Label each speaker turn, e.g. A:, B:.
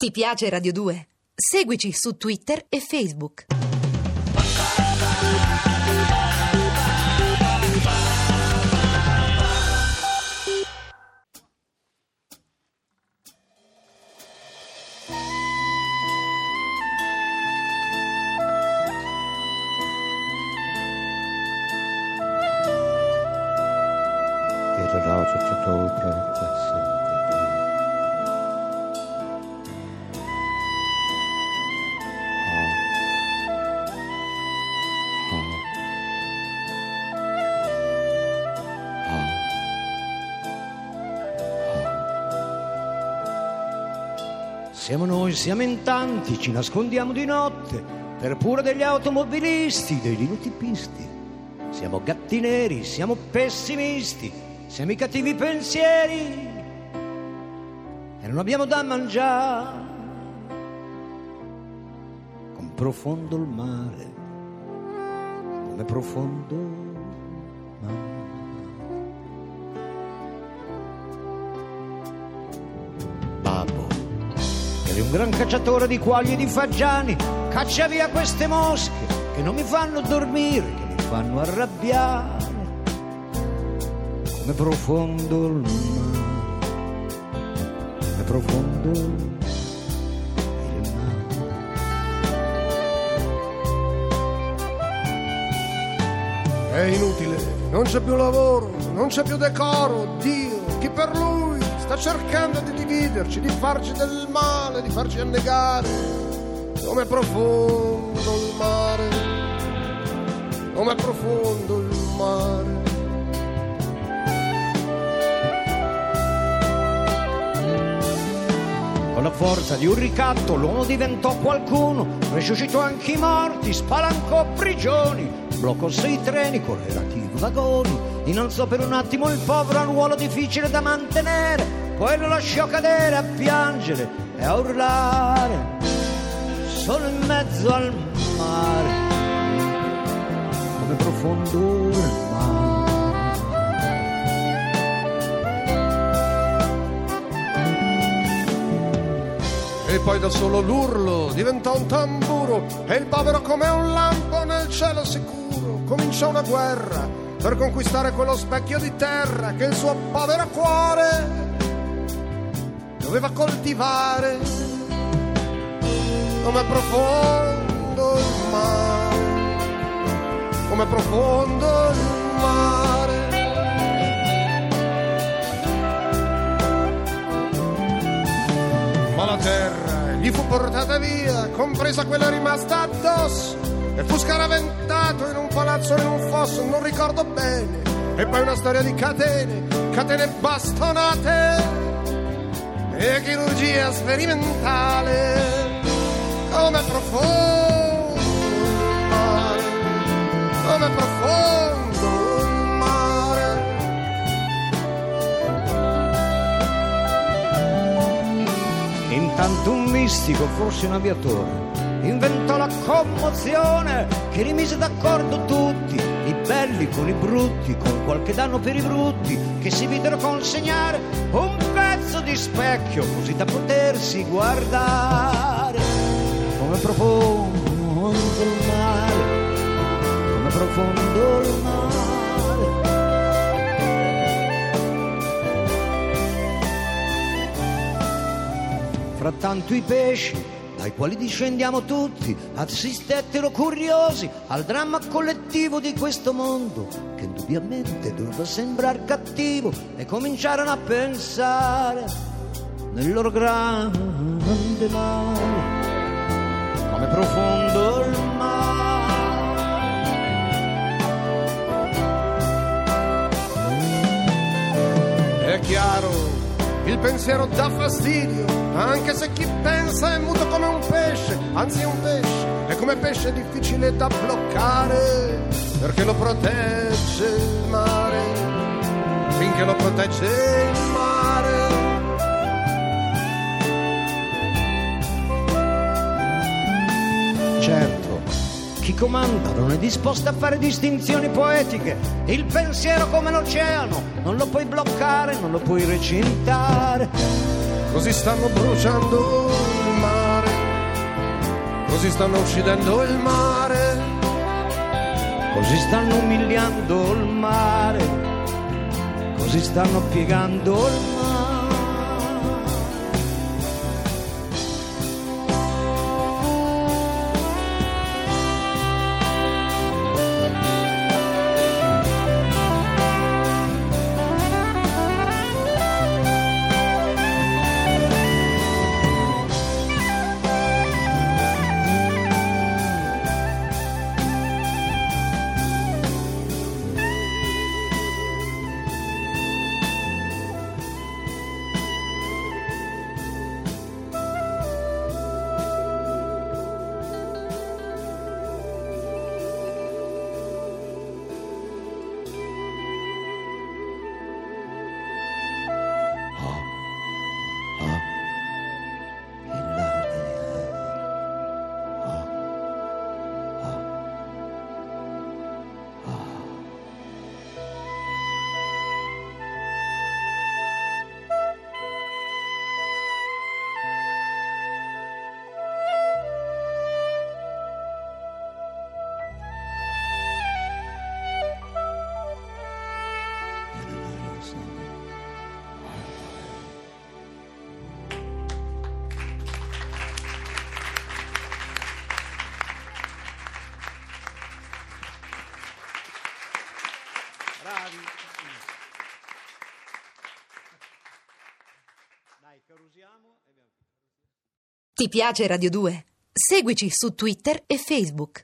A: Ti piace Radio 2? Seguici su Twitter e Facebook.
B: Dietro rosa c'è sopra il passaggio.
C: Siamo noi, siamo in tanti, ci nascondiamo di notte per pure degli automobilisti, dei linotipisti. Siamo gatti neri, siamo pessimisti, siamo i cattivi pensieri e non abbiamo da mangiare. Come profondo il mare, come profondo il mare. Eri un gran cacciatore di quaglie e di fagiani, caccia via queste mosche che non mi fanno dormire, che mi fanno arrabbiare. Come profondo il mare, come profondo il mare.
D: È inutile, non c'è più lavoro, non c'è più decoro, Dio, chi per lui sta cercando di dividerci, di farci del male, di farci annegare. Com'è profondo il mare, com'è profondo il mare.
C: Con la forza di un ricatto l'uomo diventò qualcuno, resuscitò anche i morti, spalancò prigioni, bloccò sei treni con relativi vagoni, innalzò per un attimo il povero a ruolo difficile da mantenere, poi lo lasciò cadere a piangere e a urlare, solo in mezzo al mare, come profondo il mare.
D: E poi da solo l'urlo diventò un tamburo e il povero come un lampo nel cielo sicuro. Cominciò una guerra per conquistare quello specchio di terra che il suo povero cuore doveva coltivare. Come profondo il mare, come profondo il mare. Ma la terra gli fu portata via, compresa quella rimasta addosso, e fu scaraventato in un palazzo in un fosso, non ricordo bene. E poi una storia di catene, catene bastonate e chirurgia sperimentale. Come profondo mare, come profondo mare.
C: Intanto un mistico, forse un aviatore, inventò la commozione che rimise d'accordo tutti, i belli con i brutti, con qualche danno per i brutti, che si videro consegnare un pezzo di specchio così da potersi guardare. Come profondo il mare, come profondo il mare. Frattanto i pesci, dai quali discendiamo tutti, assistettero curiosi al dramma collettivo di questo mondo, che indubbiamente doveva sembrare cattivo, e cominciarono a pensare nel loro grande male, come profondo il mare.
D: È chiaro, il pensiero dà fastidio, anche se chi pensa è muto come un pesce, anzi è un pesce, e come pesce è difficile da bloccare, perché lo protegge il mare, finché lo protegge il mare.
C: Chi comanda non è disposto a fare distinzioni poetiche. Il pensiero come l'oceano, non lo puoi bloccare, non lo puoi recintare.
D: Così stanno bruciando il Così stanno uccidendo il mare.
C: Così stanno umiliando il mare, così stanno piegando il mare. Bravi. Dai, carusiamo e abbiamo
A: Ti piace Radio 2? Seguici su Twitter e Facebook.